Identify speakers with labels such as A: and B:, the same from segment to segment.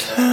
A: I'm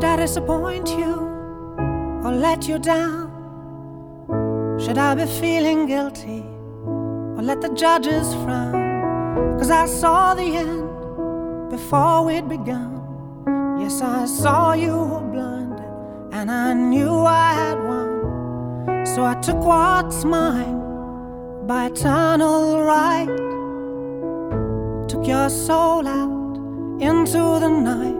B: Did I disappoint you or let you down? Should I be feeling guilty or let the judges frown? Cause I saw the end before we'd begun. Yes, I saw you were blinded and I knew I had won. So I took what's mine by eternal right. Took your soul out into the night.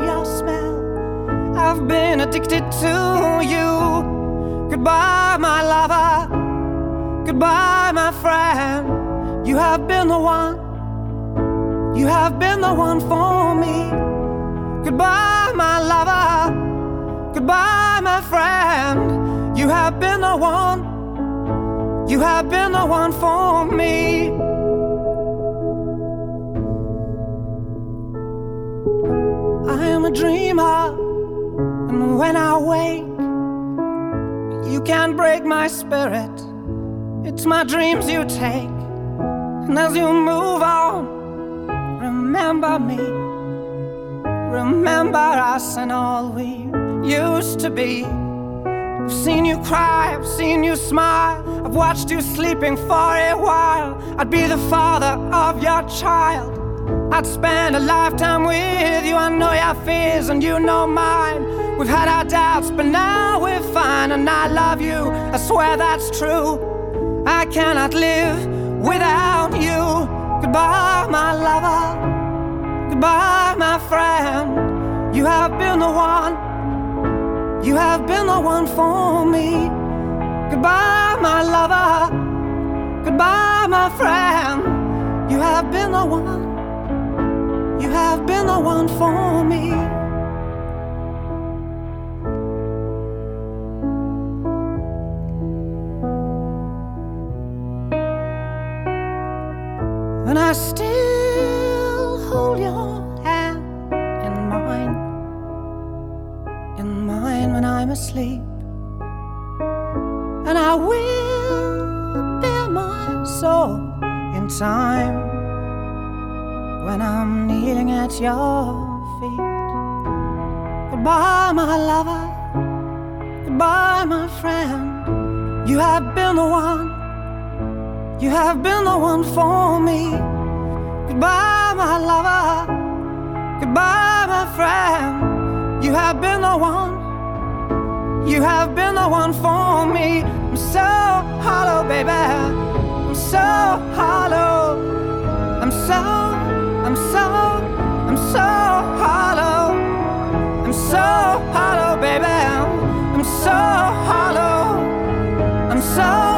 B: smell. I've been addicted to you. Goodbye, my lover. Goodbye, my friend. You have been the one. You have been the one for me. Goodbye, my lover. Goodbye, my friend. You have been the one. You have been the one for me. I am a dreamer, and when I wake, you can't break my spirit. It's my dreams you take, and as you move on, remember me. Remember us and all we used to be. I've seen you cry, I've seen you smile, I've watched you sleeping for a while. I'd be the father of your child. I'd spend a lifetime with you. I know your fears and you know mine. We've had our doubts, but now we're fine, and I love you. I swear that's true. I cannot live without you. Goodbye, my lover. Goodbye, my friend. You have been the one. You have been the one for me. Goodbye, my lover. Goodbye, my friend. You have been the one. You have been the one for me. And I still at your feet. Goodbye, my lover. Goodbye, my friend. You have been the one. You have been the one for me. Goodbye, my lover. Goodbye, my friend. You have been the one. You have been the one for me. I'm so hollow, baby. I'm so hollow. I'm so, I'm so, so hollow. I'm so hollow, baby. I'm so hollow. I'm so,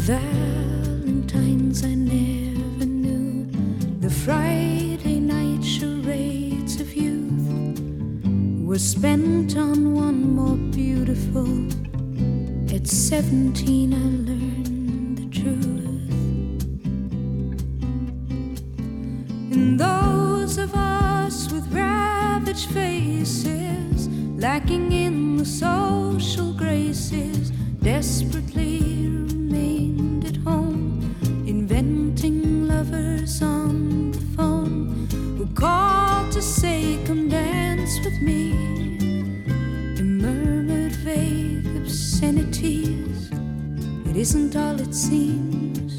C: Valentines I never knew, the Friday night charades of youth were spent on one more beautiful. At 17, I to say, Come dance with me. You murmured vague obscenities. It isn't all it seems,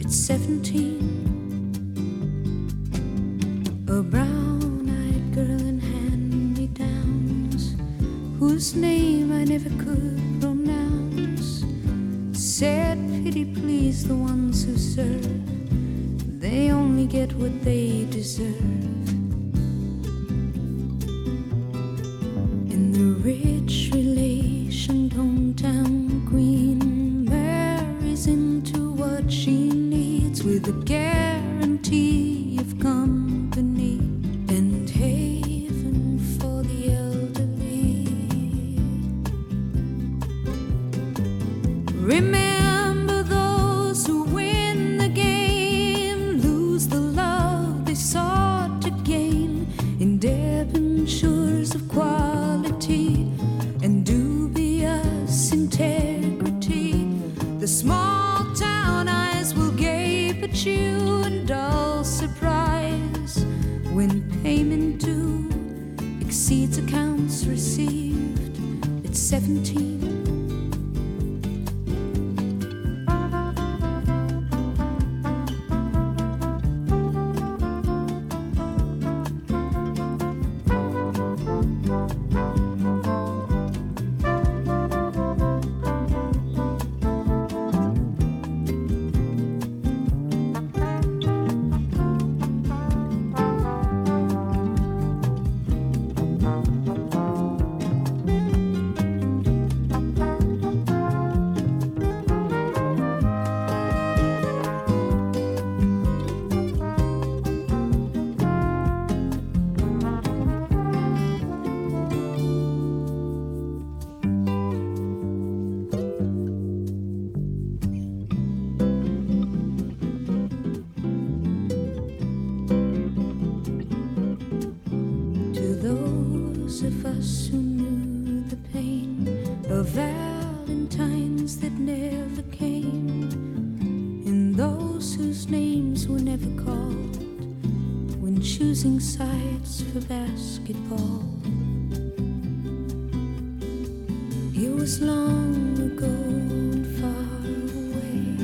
C: it's 17. A brown eyed girl in hand me downs, whose name I never could pronounce, said, Pity, please, the ones who serve when choosing sites for basketball. It was long ago and far away.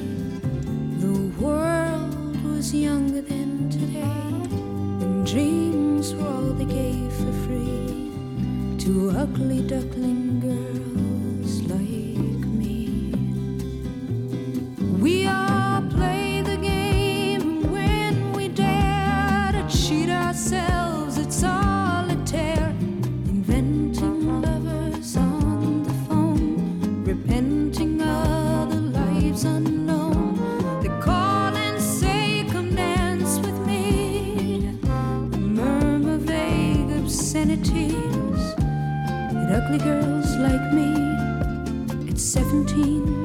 C: The world was younger than today, and dreams were all they gave for free to ugly ducklings. ugly girls like me at 17.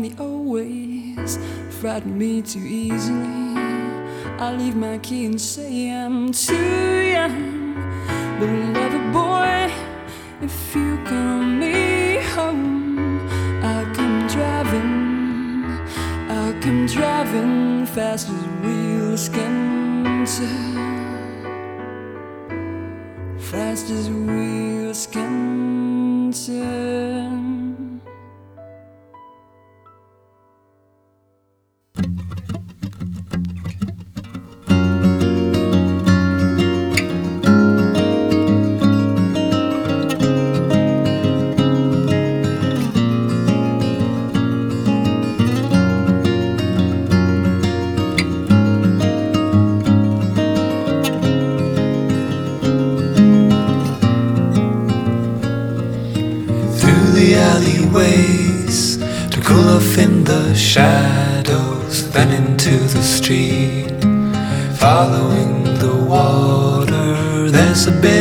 A: The
D: old ways frighten me too easily. I leave my key and say I'm too young. But lover boy, if you come me home, I'll come driving. I'll come driving fast as wheels can turn, fast as
E: The
F: bed.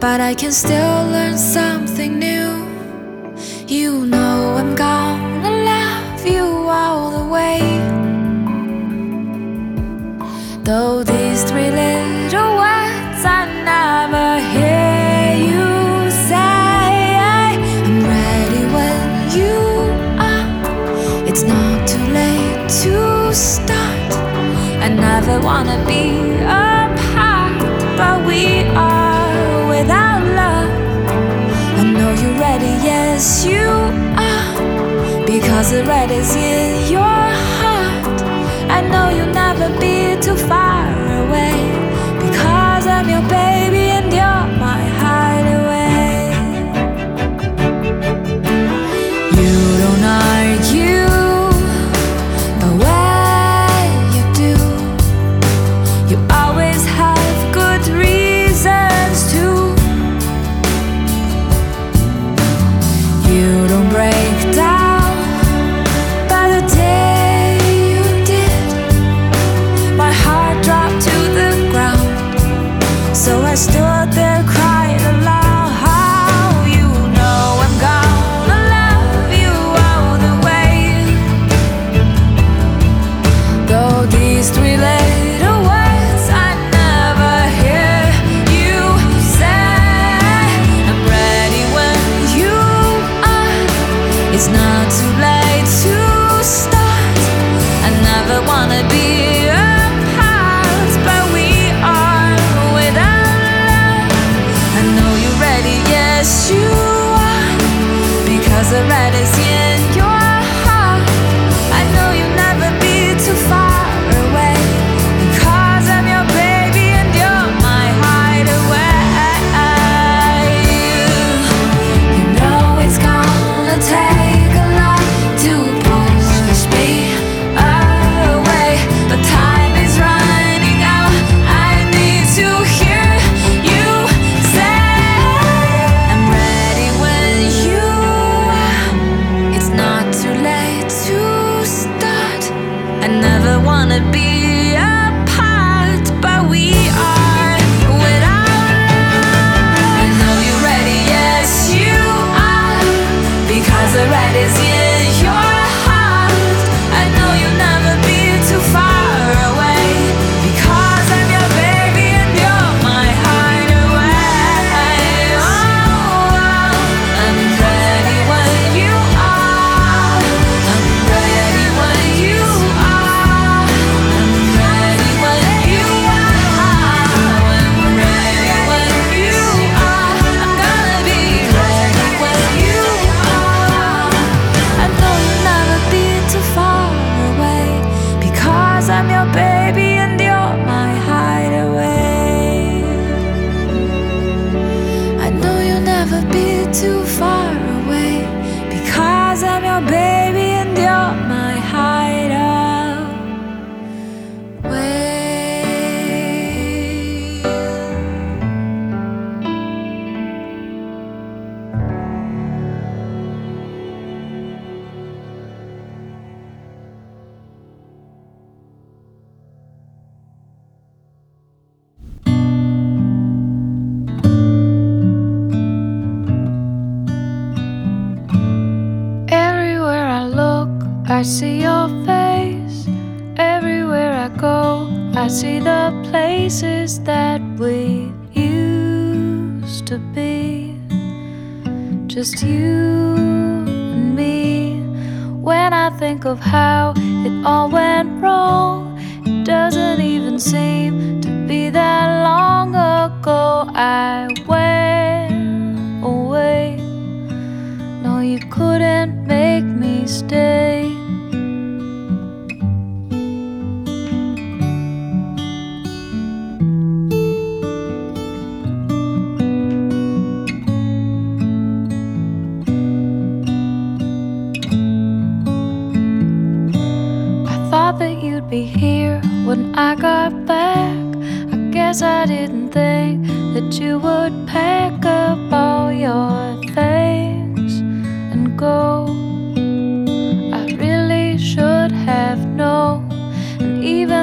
F: but I can still learn something new. You know I'm gonna love you all the way. Though these three little words I never hear you say, I'm ready when you are. It's not too late to start. I never wanna be. as you are. Because the red is in your heart. I know you'll never be too far.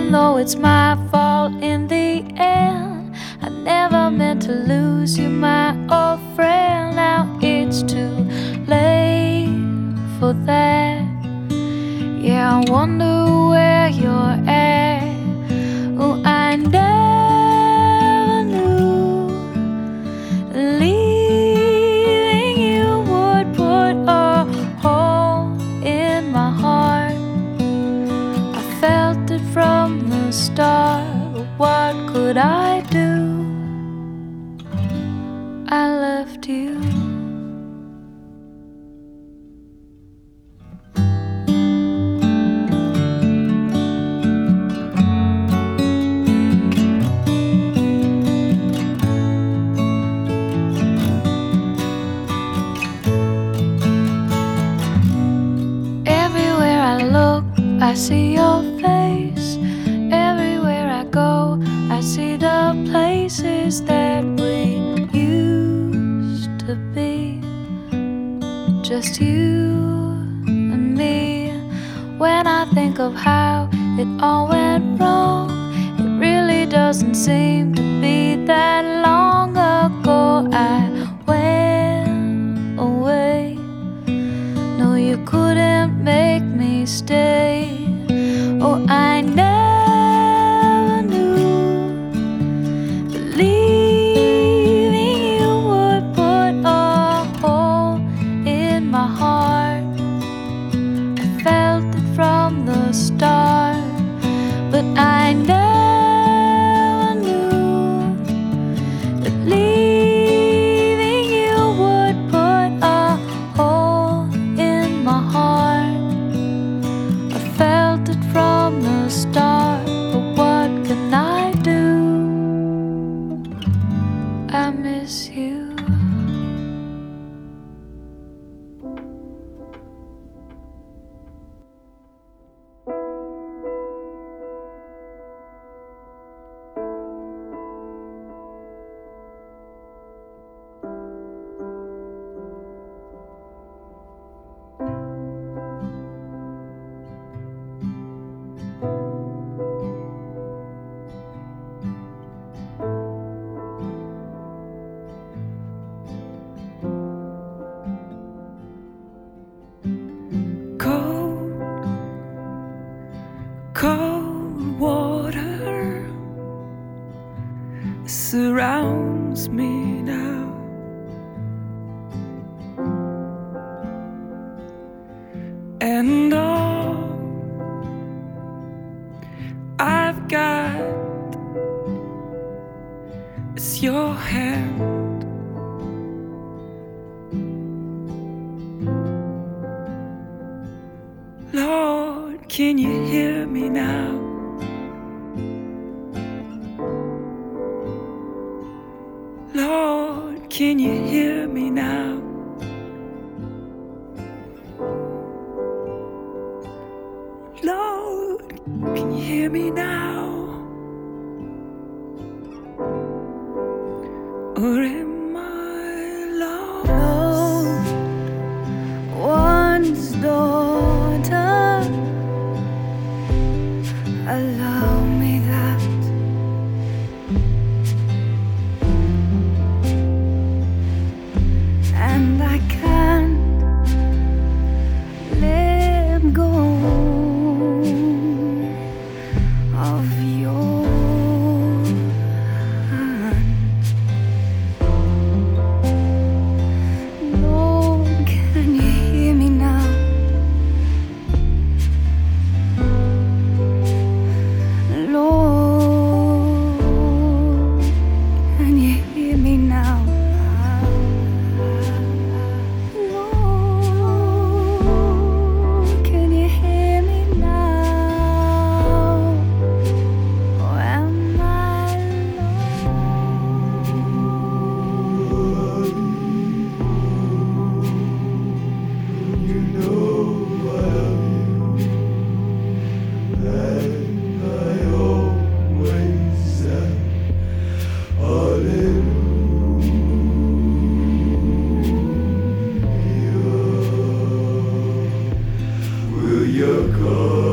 G: even though it's my fault in the end. I never meant to lose you, my old friend. Now it's too late for that. Yeah, I wonder where you're I see your face everywhere I go. I see the places that we used to be. Just you and me. When I think of how it all went wrong, it really doesn't seem to be that long ago. I
H: your
A: call.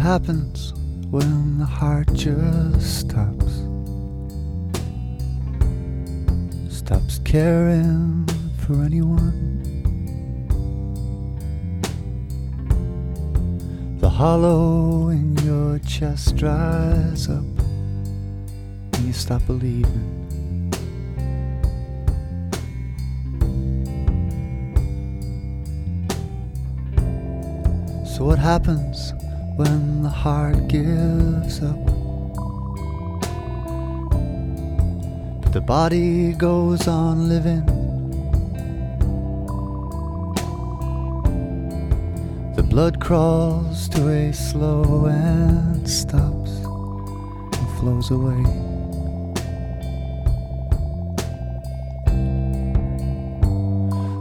A: What happens when the heart just stops? Stops caring for anyone. The hollow in your chest dries up and you stop believing. So, what happens heart gives up? But the body goes on living. The blood crawls to a slow and stops and flows away.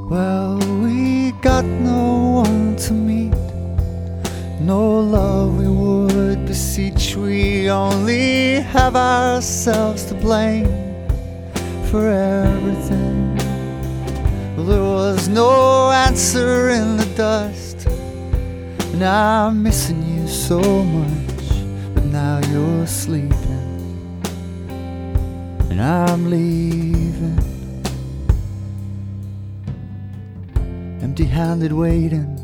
A: Well, we got no one to meet, no love we. We only have ourselves to blame for everything. There was no answer in the dust, and I'm missing you so much. But now you're sleeping, and I'm leaving. empty handed waiting.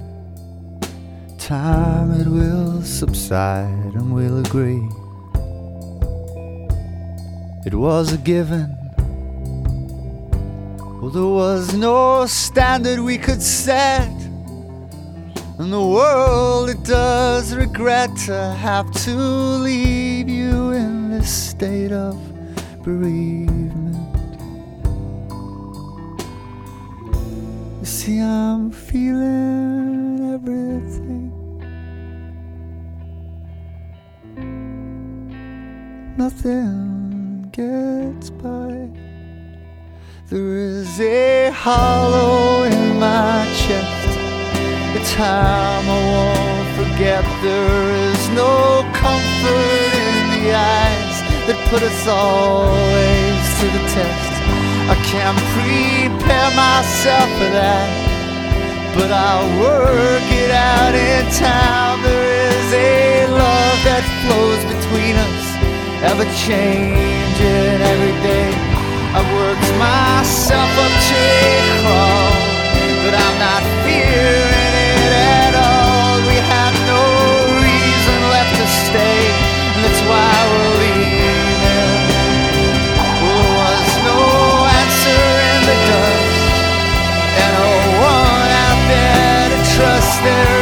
A: Time it will subside and we'll agree. It was a given. Well, there was no standard we could set. And the world, it does regret to have to leave you in this state of bereavement. You see, I'm feeling everything. Nothing gets by. There is a hollow in my chest. A time I won't forget. There is no comfort in the eyes that put us always to the test. I can't prepare myself for that, but I'll work it out in time. There is a love that flows between us, ever changing every day. I worked myself up to a crawl, but I'm not fearing it at all. We had no reason left to stay, and that's why we're leaving. There was no answer in the dust, and no one out there to trust. There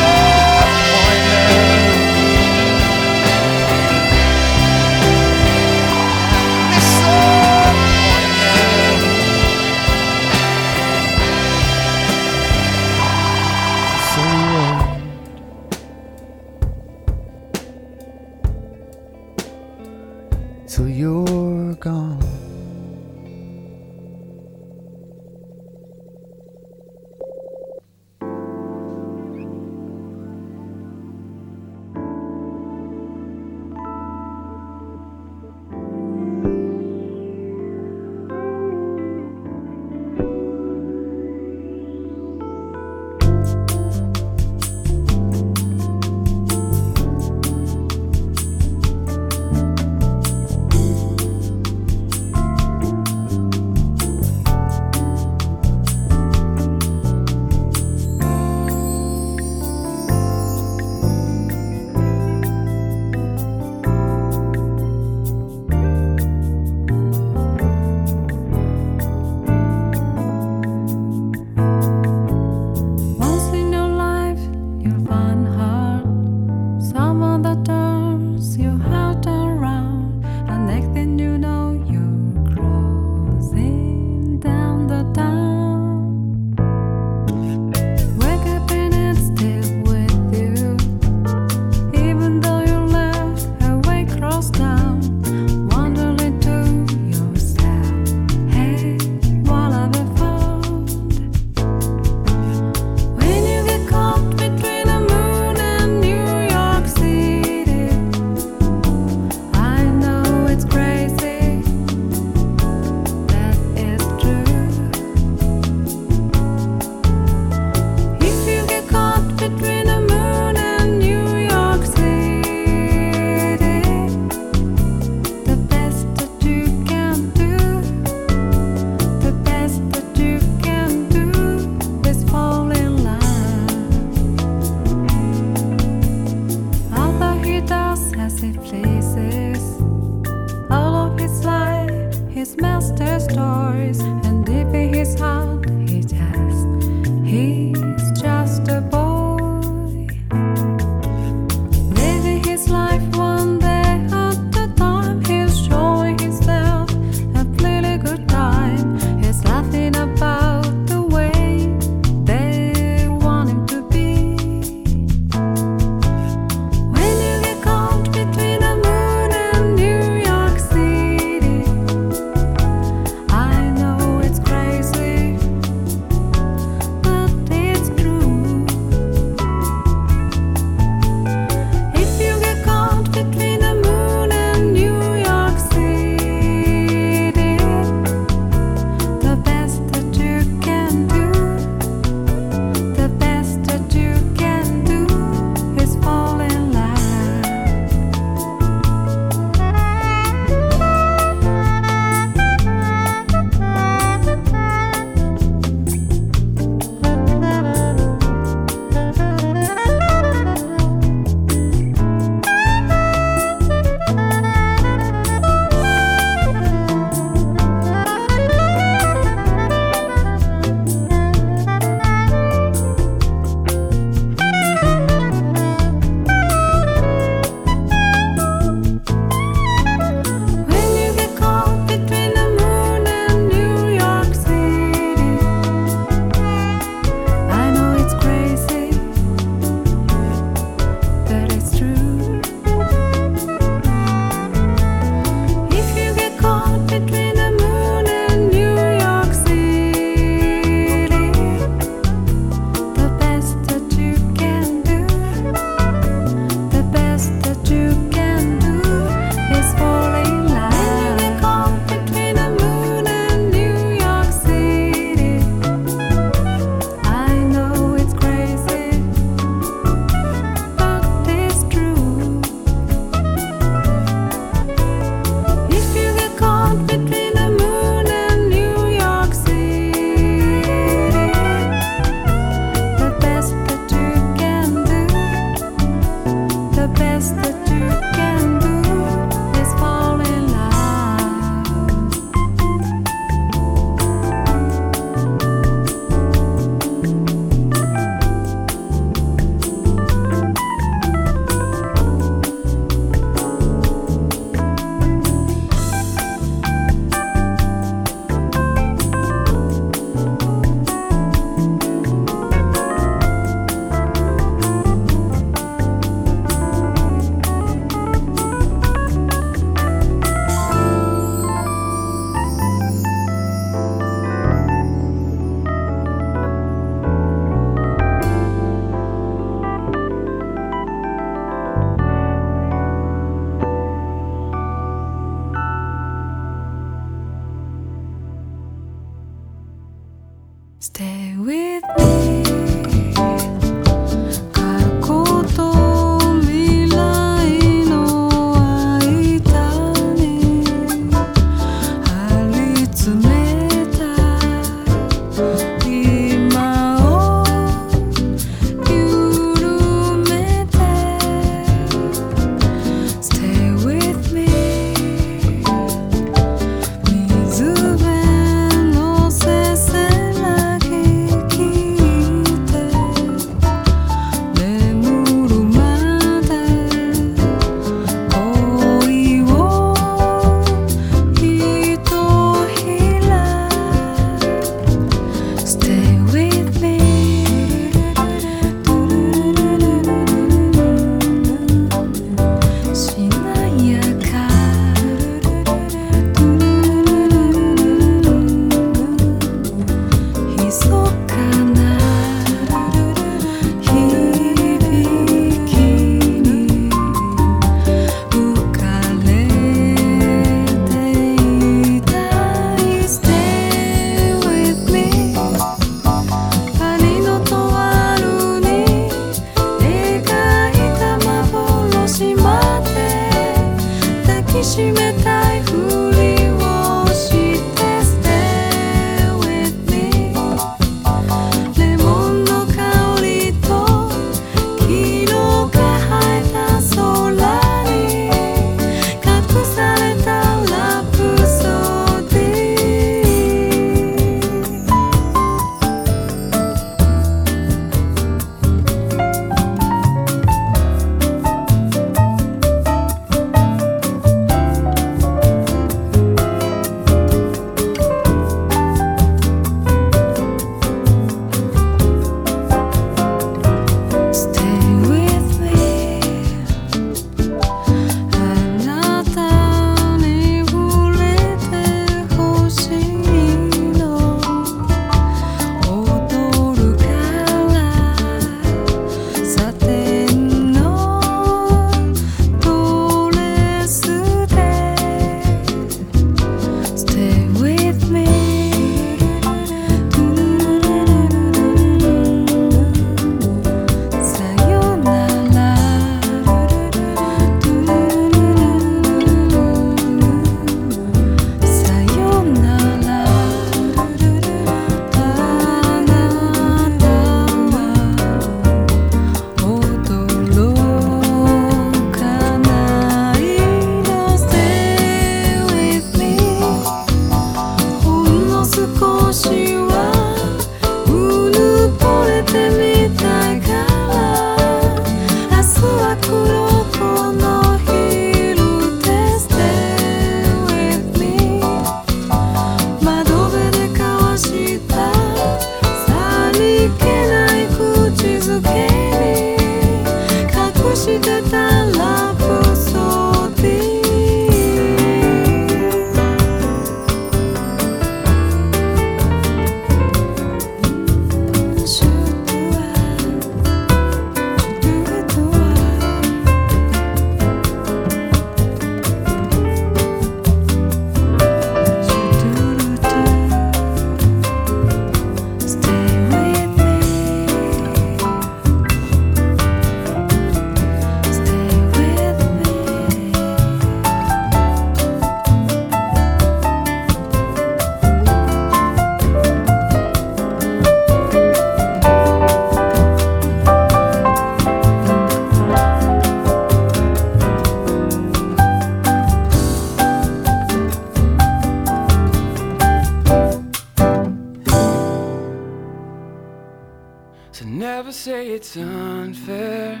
D: never say it's unfair.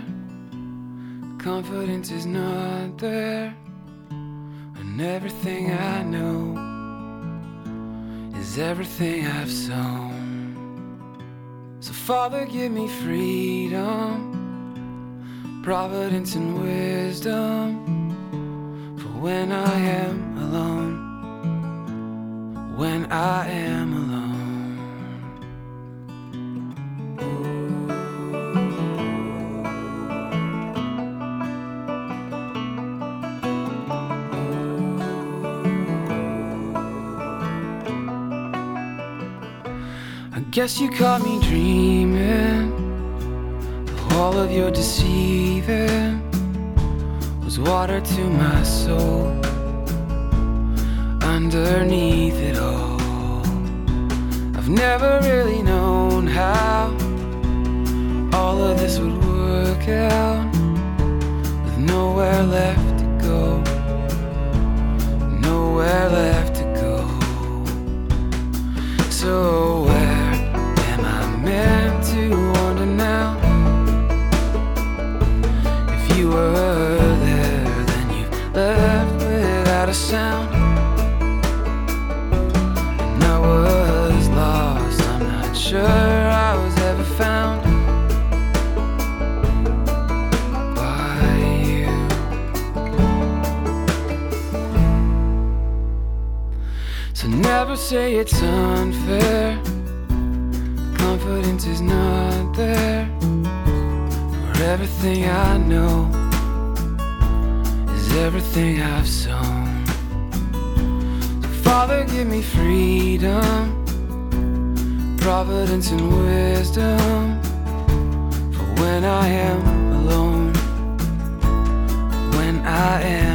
D: Confidence is not there. And everything I know is everything I've sown. So, Father, give me freedom, providence, and wisdom for when I am alone. When I am alone. Guess you caught me dreaming. All of your deceiving was water to my soul. Underneath it all, I've never really known how all of this would work out with nowhere left to go. Nowhere left to go. So say it's unfair. Confidence is not there. For everything I know is everything I've sown. So Father, give me freedom, providence, and wisdom for when I am alone. When I am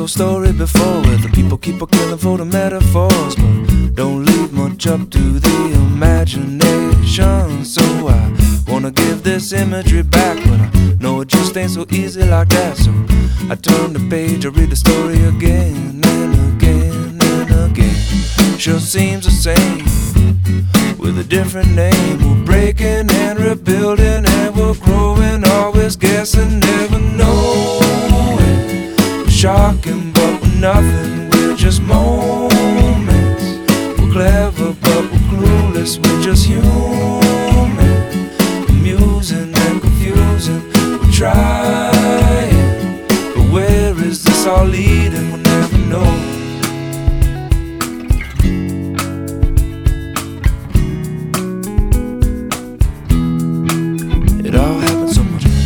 I: old story before where the people keep on killing for the metaphors, but don't leave much up to the imagination. So I wanna give this imagery back, but I know it just ain't so easy like that. So I turn the page, I read the story again and again and again. Sure seems the same with a different name. We're breaking and rebuilding, and we're growing, always guessing, never knowing. Shocking,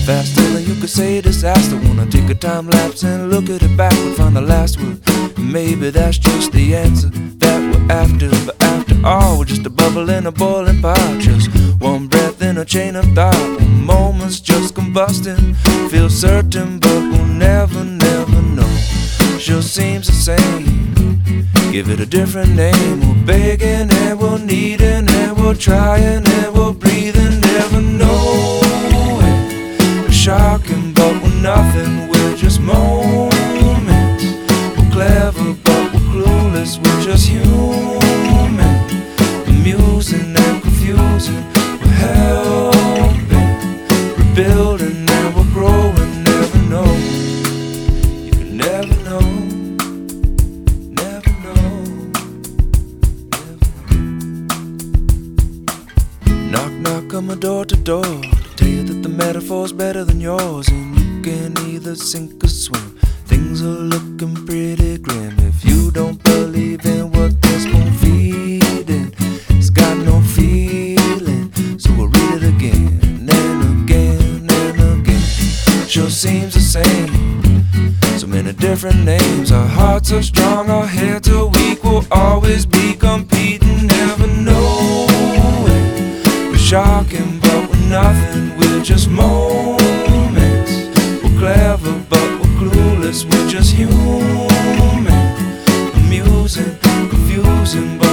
I: faster than you could say disaster. Wanna take a time lapse and look at it backward, find the last word. Maybe that's just the answer that we're after. But after all, we're just a bubble in a boiling pot. Just one breath in a chain of thought. Moment's just combusting. Feel certain, but we'll never, never know. Sure seems the same. Give it a different name. We're begging and we're needing and we're trying and we're breathing, never knowing. We're shocking, but we're nothing. We're just moments. We're clever, but we're clueless. We're just human. Amusing and confusing. We're helping, rebuilding, and we're growing. Never know. You can never know. Never know. Knock, knock on my door to door. Metaphor's better than yours. And you can either sink or swim. Things are looking pretty grim. If you don't believe in what this spoon feeding, it's got no feeling. So we'll read it again and again and again. Sure seems the same. So many different names. Our hearts are strong, our heads are weak. We'll always be competing, never knowing. We're shocking, but we're nothing. We're just moments. We're clever, but we're clueless. We're just human. Amusing, confusing, but